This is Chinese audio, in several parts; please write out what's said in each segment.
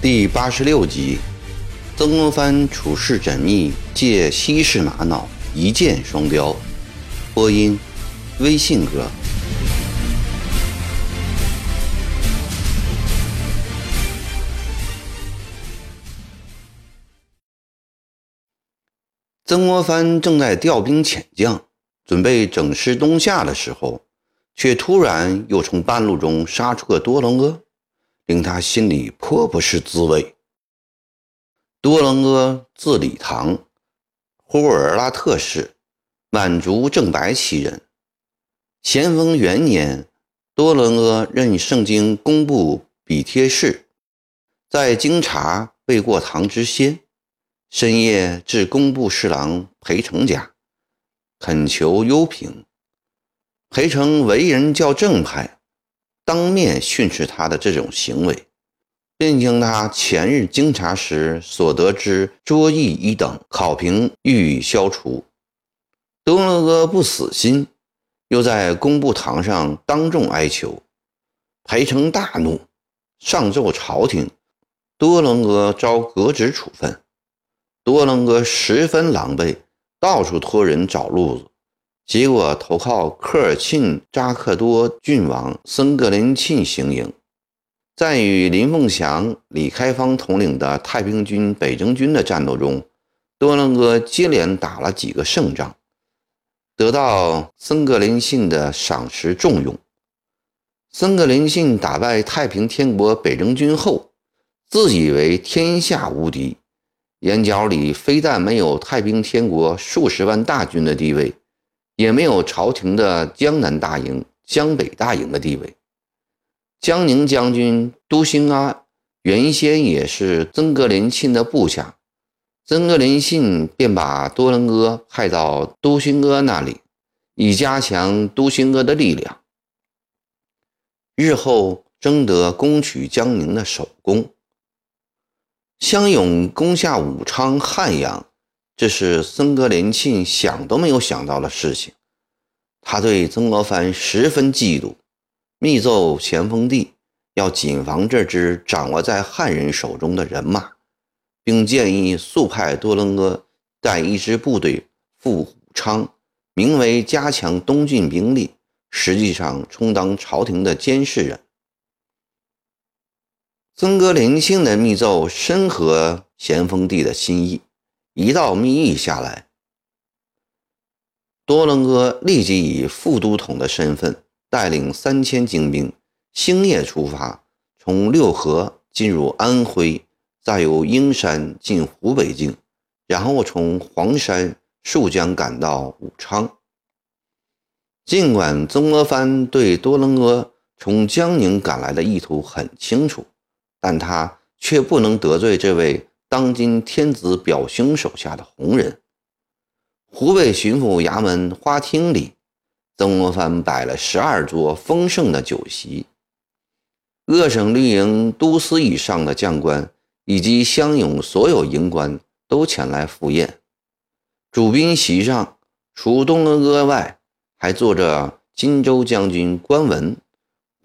第八十六集，曾国藩处事缜密，借西式玛瑙一箭双雕。播音：微信哥。曾国藩正在调兵遣将，准备整师东下的时候，却突然又从半路中杀出个多伦阿。令他心里颇不是滋味。多伦阿字礼堂，呼尔拉特氏，满族正白旗人。咸丰元年，多伦阿任圣经工部比贴士，在京察未过堂之先，深夜至工部侍郎裴成家，恳求优评。裴成为人较正派。当面训斥他的这种行为，并将他前日经查时所得之桌椅一等考评予以消除。多伦哥不死心，又在工部堂上当众哀求，裴成大怒，上奏朝廷，多伦哥遭革职处分。多伦哥十分狼狈，到处托人找路子。结果投靠科尔沁扎克多郡王森格林沁行营，在与林凤祥、李开芳统领的太平军北征军的战斗中，多伦哥接连打了几个胜仗，得到森格林沁的赏识重用。森格林沁打败太平天国北征军后，自以为天下无敌，眼角里非但没有太平天国数十万大军的地位。也没有朝廷的江南大营、江北大营的地位。江宁将军都兴阿原先也是曾格林沁的部下，曾格林沁便把多伦哥派到都兴阿那里，以加强都兴阿的力量，日后争得攻取江宁的首功。湘勇攻下武昌、汉阳。这是森格林沁想都没有想到的事情，他对曾国藩十分嫉妒，密奏咸丰帝要谨防这支掌握在汉人手中的人马，并建议速派多伦阿带一支部队赴武昌，名为加强东郡兵力，实际上充当朝廷的监视人。曾格林沁的密奏深合咸丰帝的心意。一道密议下来，多伦哥立即以副都统的身份带领三千精兵，星夜出发，从六合进入安徽，再由英山进湖北境，然后从黄山溯江赶到武昌。尽管曾国藩对多伦哥从江宁赶来的意图很清楚，但他却不能得罪这位。当今天子表兄手下的红人，湖北巡抚衙门花厅里，曾国藩摆了十二桌丰盛的酒席，鄂省绿营都司以上的将官以及乡勇所有营官都前来赴宴。主宾席上，除东阿哥外，还坐着荆州将军关文、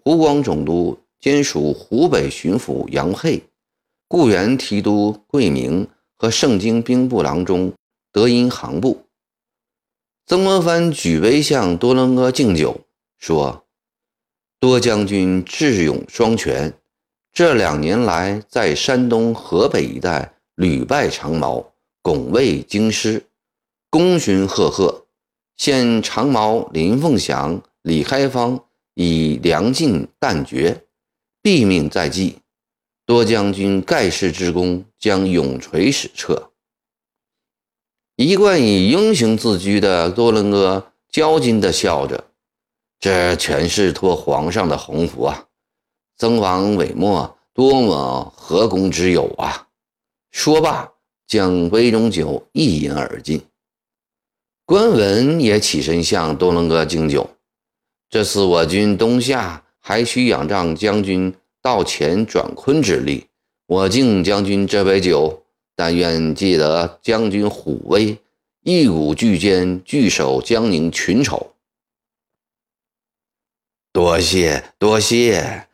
湖广总督兼署湖北巡抚杨沛。固原提督桂明和盛京兵部郎中德音行部，曾国藩举杯向多伦阿敬酒，说：“多将军智勇双全，这两年来在山东、河北一带屡败长毛，拱卫京师，功勋赫赫。现长毛林凤祥、李开芳已粮尽弹绝，毙命在即。”多将军盖世之功将永垂史册。一贯以英雄自居的多伦哥骄矜地笑着：“这全是托皇上的鸿福啊！曾王伟末多么和公之友啊！”说罢，将杯中酒一饮而尽。关文也起身向多伦哥敬酒：“这次我军东下，还需仰仗将军。”道前转坤之力，我敬将军这杯酒，但愿记得将军虎威，一鼓巨肩，据守江宁群丑。多谢多谢！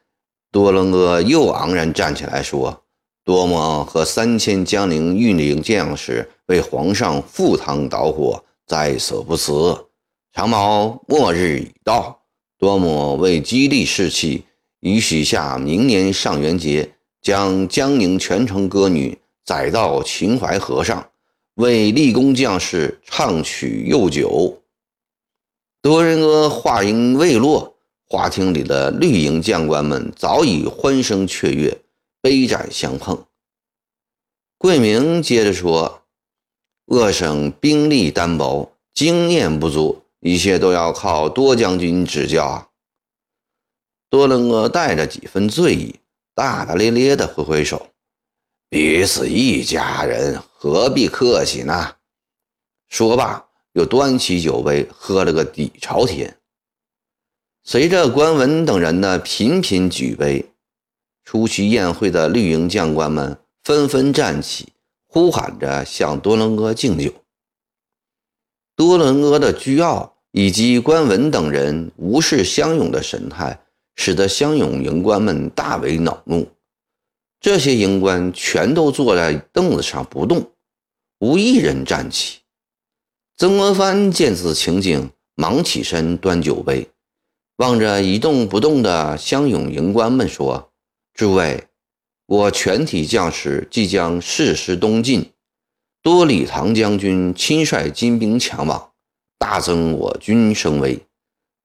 多伦哥又昂然站起来说：“多么和三千江宁运营将士为皇上赴汤蹈火，在所不辞。长毛末日已到，多么为激励士气，已许下明年上元节，将江宁全城歌女载到秦淮河上。”为立功将士唱曲诱酒。多仁阿话音未落，花厅里的绿营将官们早已欢声雀跃，杯盏相碰。桂明接着说：“鄂省兵力单薄，经验不足，一切都要靠多将军指教啊。”多伦阿带着几分醉意，大大咧咧地挥挥手。彼此一家人，何必客气呢？说罢，又端起酒杯，喝了个底朝天。随着关文等人的频频举杯，出席宴会的绿营将官们纷纷站起，呼喊着向多伦阿敬酒。多伦阿的倨傲以及关文等人无视乡勇的神态，使得乡勇营官们大为恼怒。这些营官全都坐在凳子上不动，无一人站起。曾国藩见此情景，忙起身端酒杯，望着一动不动的乡勇营官们说：“诸位，我全体将士即将誓师东进，多礼唐将军亲率金兵强往，大增我军声威。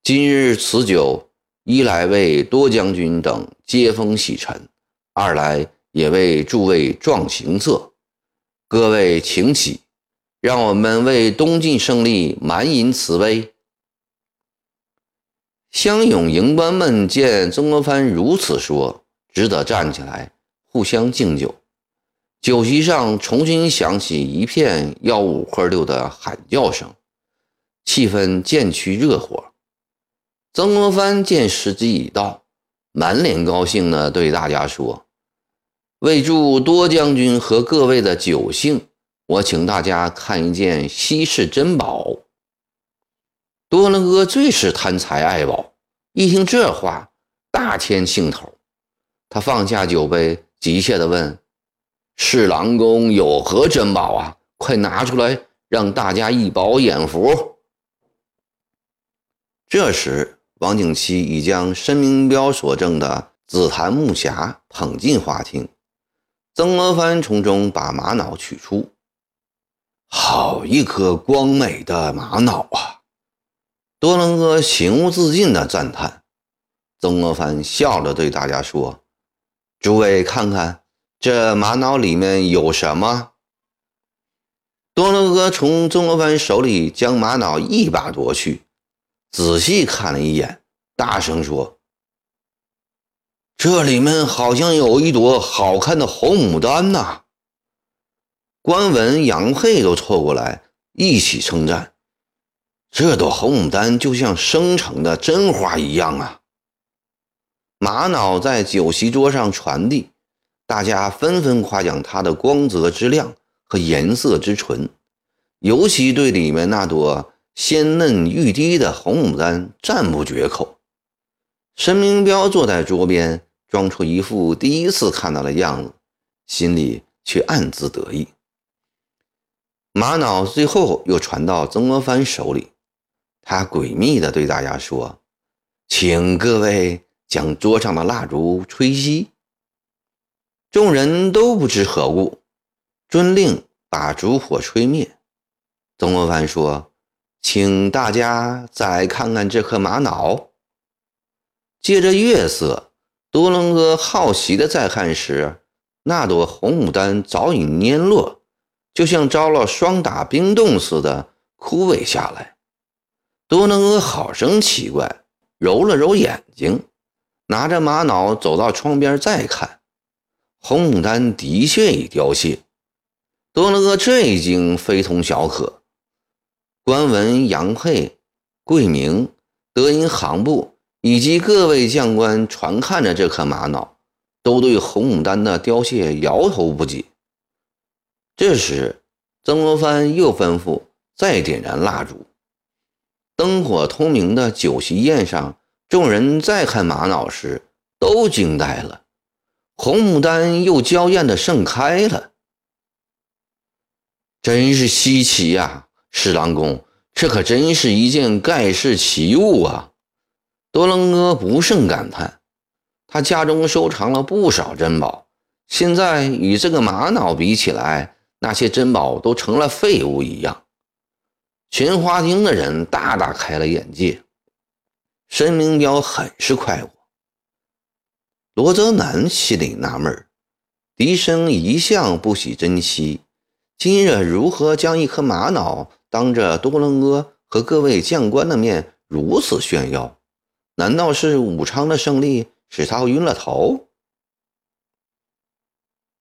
今日此酒，一来为多将军等接风洗尘。”二来也为诸位壮行色，各位请起，让我们为东晋胜利满饮此杯。乡勇营官们见曾国藩如此说，只得站起来，互相敬酒。酒席上重新响起一片吆五喝六的喊叫声，气氛渐趋热火。曾国藩见时机已到。满脸高兴地对大家说：“为祝多将军和各位的酒兴，我请大家看一件稀世珍宝。”多伦哥最是贪财爱宝，一听这话，大添兴头。他放下酒杯，急切地问：“侍郎宫有何珍宝啊？快拿出来，让大家一饱眼福。”这时。王景七已将申明标所赠的紫檀木匣捧进花厅，曾国藩从中把玛瑙取出，好一颗光美的玛瑙啊！多伦哥情不自禁地赞叹。曾国藩笑着对大家说：“诸位看看，这玛瑙里面有什么？”多伦哥从曾国藩手里将玛瑙一把夺去。仔细看了一眼，大声说：“这里面好像有一朵好看的红牡丹呐！”关文、杨佩都凑过来一起称赞：“这朵红牡丹就像生成的真花一样啊！”玛瑙在酒席桌上传递，大家纷纷夸奖它的光泽之亮和颜色之纯，尤其对里面那朵。鲜嫩欲滴的红牡丹赞不绝口。申明标坐在桌边，装出一副第一次看到的样子，心里却暗自得意。玛瑙最后又传到曾国藩手里，他诡秘地对大家说：“请各位将桌上的蜡烛吹熄。”众人都不知何故，遵令把烛火吹灭。曾国藩说。请大家再看看这颗玛瑙。借着月色，多伦哥好奇的再看时，那朵红牡丹早已蔫落，就像遭了霜打冰冻似的枯萎下来。多伦哥好生奇怪，揉了揉眼睛，拿着玛瑙走到窗边再看，红牡丹的确已凋谢。多伦哥这一惊非同小可。官文、杨佩、桂明、德音行部以及各位将官传看着这颗玛瑙，都对红牡丹的凋谢摇头不解。这时，曾国藩又吩咐再点燃蜡烛。灯火通明的酒席宴上，众人再看玛瑙时，都惊呆了。红牡丹又娇艳的盛开了，真是稀奇呀！侍郎公，这可真是一件盖世奇物啊！多伦哥不胜感叹，他家中收藏了不少珍宝，现在与这个玛瑙比起来，那些珍宝都成了废物一样。群花厅的人大大开了眼界，申明彪很是快活。罗泽南心里纳闷笛声一向不喜珍稀，今日如何将一颗玛瑙当着多伦阿和各位将官的面如此炫耀？难道是武昌的胜利使他晕了头？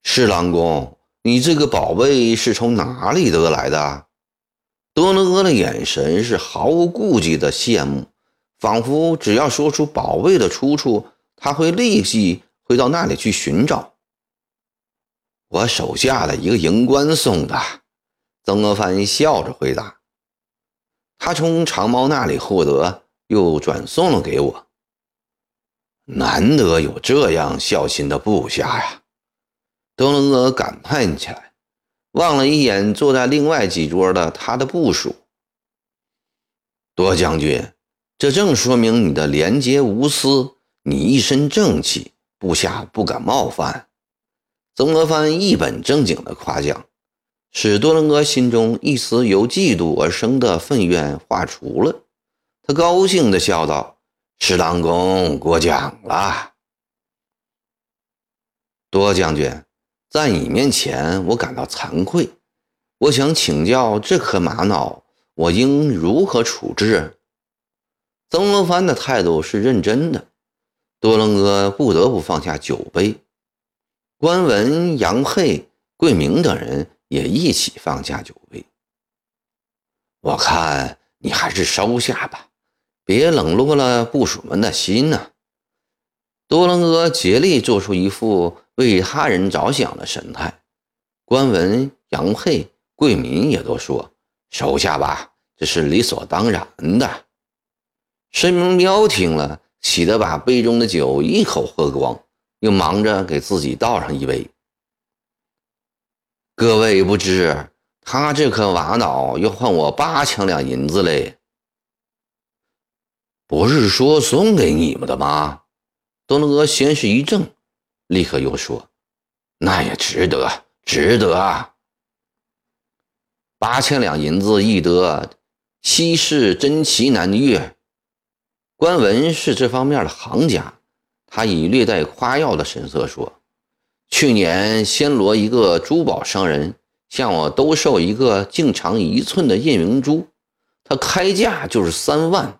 侍郎公，你这个宝贝是从哪里得来的？多伦阿的眼神是毫无顾忌的羡慕，仿佛只要说出宝贝的出处。他会立即回到那里去寻找。我手下的一个营官送的，曾国藩笑着回答。他从长毛那里获得，又转送了给我。难得有这样孝心的部下呀！多伦阿感叹起来，望了一眼坐在另外几桌的他的部属。多将军，这正说明你的廉洁无私。你一身正气，部下不敢冒犯。曾国藩一本正经的夸奖，使多伦哥心中一丝由嫉妒而生的愤怨化除了。他高兴地笑道：“侍郎公过奖了，多将军，在你面前我感到惭愧。我想请教这颗玛瑙，我应如何处置？”曾国藩的态度是认真的。多伦哥不得不放下酒杯，关文、杨佩、桂明等人也一起放下酒杯。我看你还是收下吧，别冷落了部属们的心呐。多伦哥竭力做出一副为他人着想的神态。关文、杨佩、桂明也都说收下吧，这是理所当然的。申明彪听了。喜得把杯中的酒一口喝光，又忙着给自己倒上一杯。各位不知，他这颗玛瑙要换我八千两银子嘞。不是说送给你们的吗？多伦阿先是一怔，立刻又说：“那也值得，值得啊！八千两银子易得，稀世珍奇难遇。”关文是这方面的行家，他以略带夸耀的神色说：“去年暹罗一个珠宝商人向我兜售一个径长一寸的夜明珠，他开价就是三万。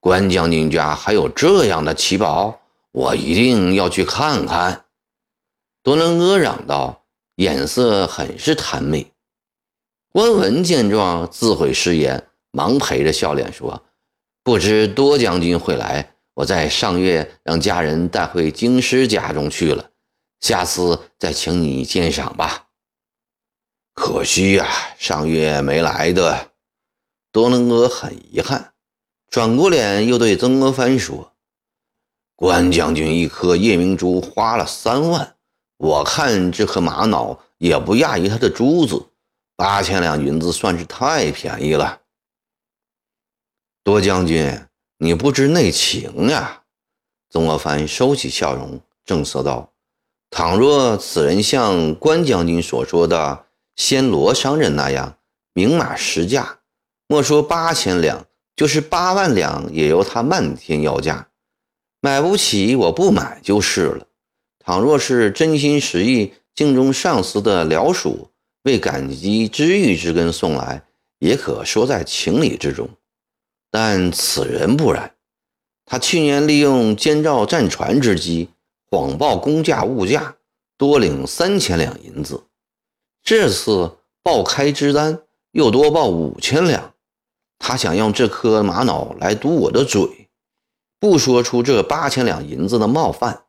关将军家还有这样的奇宝，我一定要去看看。”多伦哥嚷道，眼色很是贪媚。关文见状，自悔失言，忙陪着笑脸说。不知多将军会来，我在上月让家人带回京师家中去了，下次再请你鉴赏吧。可惜呀，上月没来的。多伦哥很遗憾，转过脸又对曾国藩说：“关将军一颗夜明珠花了三万，我看这颗玛瑙也不亚于他的珠子，八千两银子算是太便宜了。”多将军，你不知内情呀！曾国藩收起笑容，正色道：“倘若此人像关将军所说的暹罗商人那样明码实价，莫说八千两，就是八万两，也由他漫天要价。买不起，我不买就是了。倘若是真心实意敬重上司的僚属，为感激知遇之恩送来，也可说在情理之中。”但此人不然，他去年利用监造战船之机，谎报工价物价，多领三千两银子。这次报开支单又多报五千两，他想用这颗玛瑙来堵我的嘴，不说出这八千两银子的冒犯，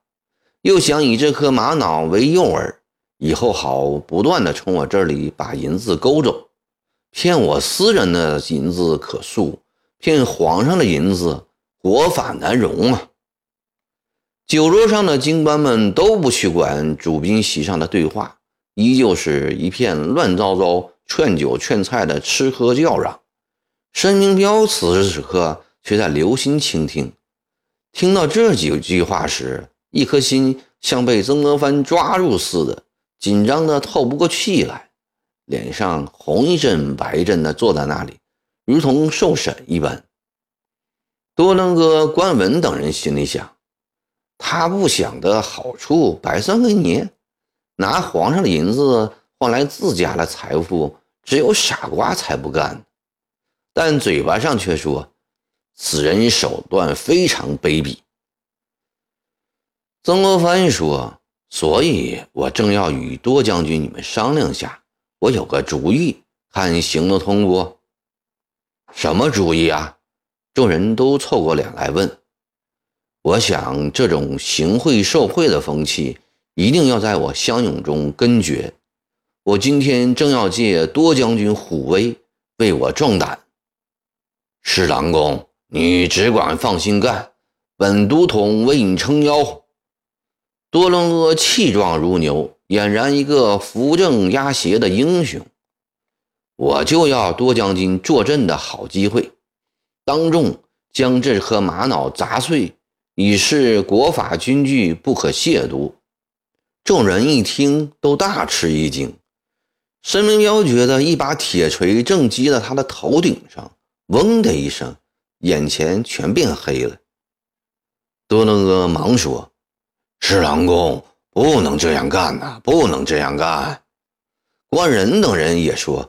又想以这颗玛瑙为诱饵，以后好不断的从我这里把银子勾走。骗我私人的银子可数，骗皇上的银子，国法难容啊！酒桌上的京官们都不去管主宾席上的对话，依旧是一片乱糟糟、劝酒劝菜的吃喝叫嚷。申明彪此时此刻却在留心倾听，听到这几句话时，一颗心像被曾国藩抓住似的，紧张的透不过气来。脸上红一阵白一阵的，坐在那里，如同受审一般。多伦哥、关文等人心里想：他不想的好处白算给你，拿皇上的银子换来自家的财富，只有傻瓜才不干。但嘴巴上却说：“此人手段非常卑鄙。”曾国藩说：“所以我正要与多将军你们商量下。”我有个主意，看行得通不？什么主意啊？众人都凑过脸来问。我想，这种行贿受贿的风气，一定要在我乡勇中根绝。我今天正要借多将军虎威，为我壮胆。侍郎公，你只管放心干，本都统为你撑腰。多伦阿气壮如牛。俨然一个扶正压邪的英雄，我就要多将军坐镇的好机会，当众将这颗玛瑙砸碎，以示国法军纪不可亵渎。众人一听，都大吃一惊。申明彪觉得一把铁锤正击在他的头顶上，嗡的一声，眼前全变黑了。多伦哥忙说：“侍郎公。”不能这样干呐！不能这样干。官人等人也说：“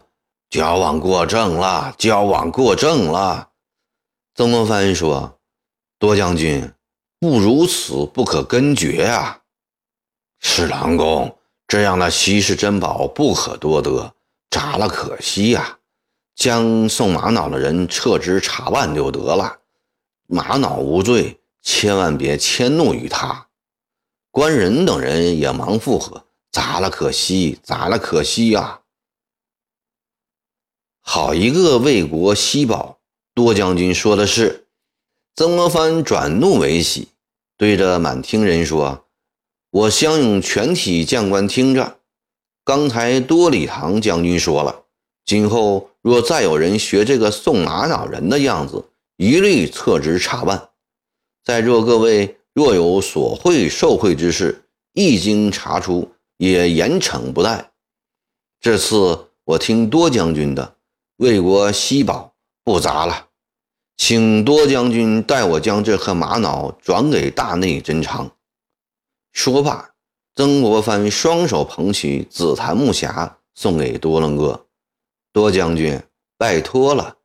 矫枉过正了，矫枉过正了。”曾国藩说：“多将军，不如此不可根绝啊！”侍郎公，这样的稀世珍宝不可多得，砸了可惜呀。将送玛瑙的人撤职查办就得了。玛瑙无罪，千万别迁怒于他。官人等人也忙附和：“砸了可惜，砸了可惜呀！”好一个为国惜宝！多将军说的是。曾国藩转怒为喜，对着满厅人说：“我乡勇全体将官听着，刚才多礼堂将军说了，今后若再有人学这个送玛瑙人的样子，一律撤职查办。在座各位。”若有所贿受贿之事，一经查出，也严惩不贷。这次我听多将军的，为国惜宝，不砸了。请多将军代我将这颗玛瑙转给大内珍藏。说罢，曾国藩双手捧起紫檀木匣，送给多伦哥。多将军，拜托了。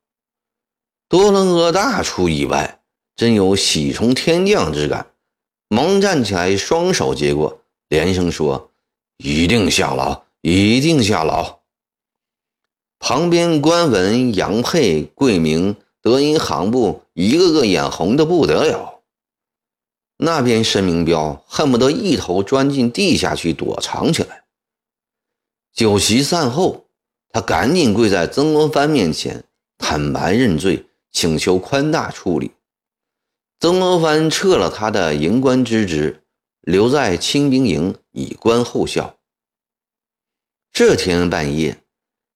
多伦哥大出意外，真有喜从天降之感。忙站起来，双手接过，连声说：“一定效劳，一定效劳。”旁边官文、杨佩、桂明、德银行部一个个眼红的不得了。那边申明彪恨不得一头钻进地下去躲藏起来。酒席散后，他赶紧跪在曾国藩面前，坦白认罪，请求宽大处理。曾国藩撤了他的营官之职，留在清兵营以观后效。这天半夜，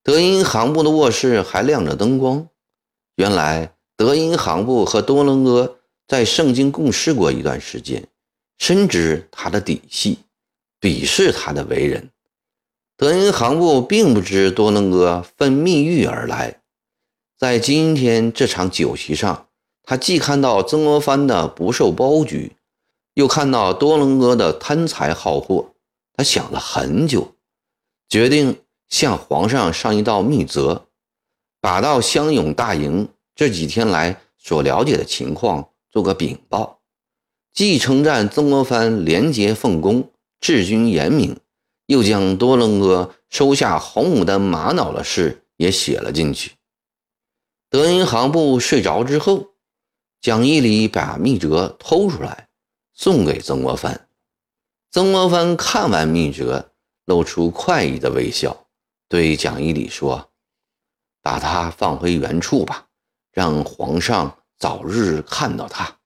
德音行部的卧室还亮着灯光。原来，德音行部和多伦哥在圣京共事过一段时间，深知他的底细，鄙视他的为人。德音行部并不知多伦哥奉密谕而来，在今天这场酒席上。他既看到曾国藩的不受包举，又看到多伦哥的贪财好货，他想了很久，决定向皇上上一道密折，把到湘勇大营这几天来所了解的情况做个禀报，既称赞曾国藩廉洁奉公、治军严明，又将多伦哥收下红牡丹玛瑙的事也写了进去。德银行部睡着之后。蒋义礼把密折偷出来，送给曾国藩。曾国藩看完密折，露出快意的微笑，对蒋义礼说：“把他放回原处吧，让皇上早日看到他。